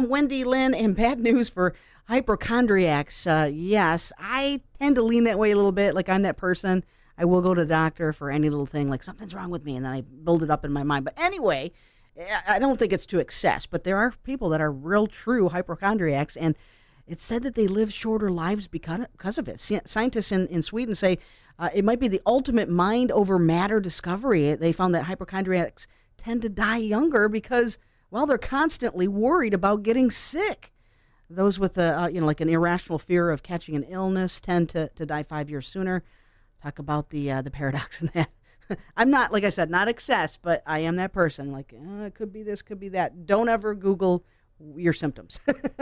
I'm Wendy Lynn, and bad news for hypochondriacs. Uh, yes, I tend to lean that way a little bit. Like I'm that person. I will go to the doctor for any little thing, like something's wrong with me, and then I build it up in my mind. But anyway, I don't think it's to excess. But there are people that are real true hypochondriacs, and it's said that they live shorter lives because, of it. Scientists in, in Sweden say uh, it might be the ultimate mind over matter discovery. They found that hypochondriacs tend to die younger because, well, they're constantly worried about getting sick. Those with a, uh, you know, like an irrational fear of catching an illness tend to, to die five years sooner. Talk about the uh, the paradox in that. I'm not, like I said, not excess, but I am that person. Like, uh, it could be this, could be that. Don't ever Google your symptoms.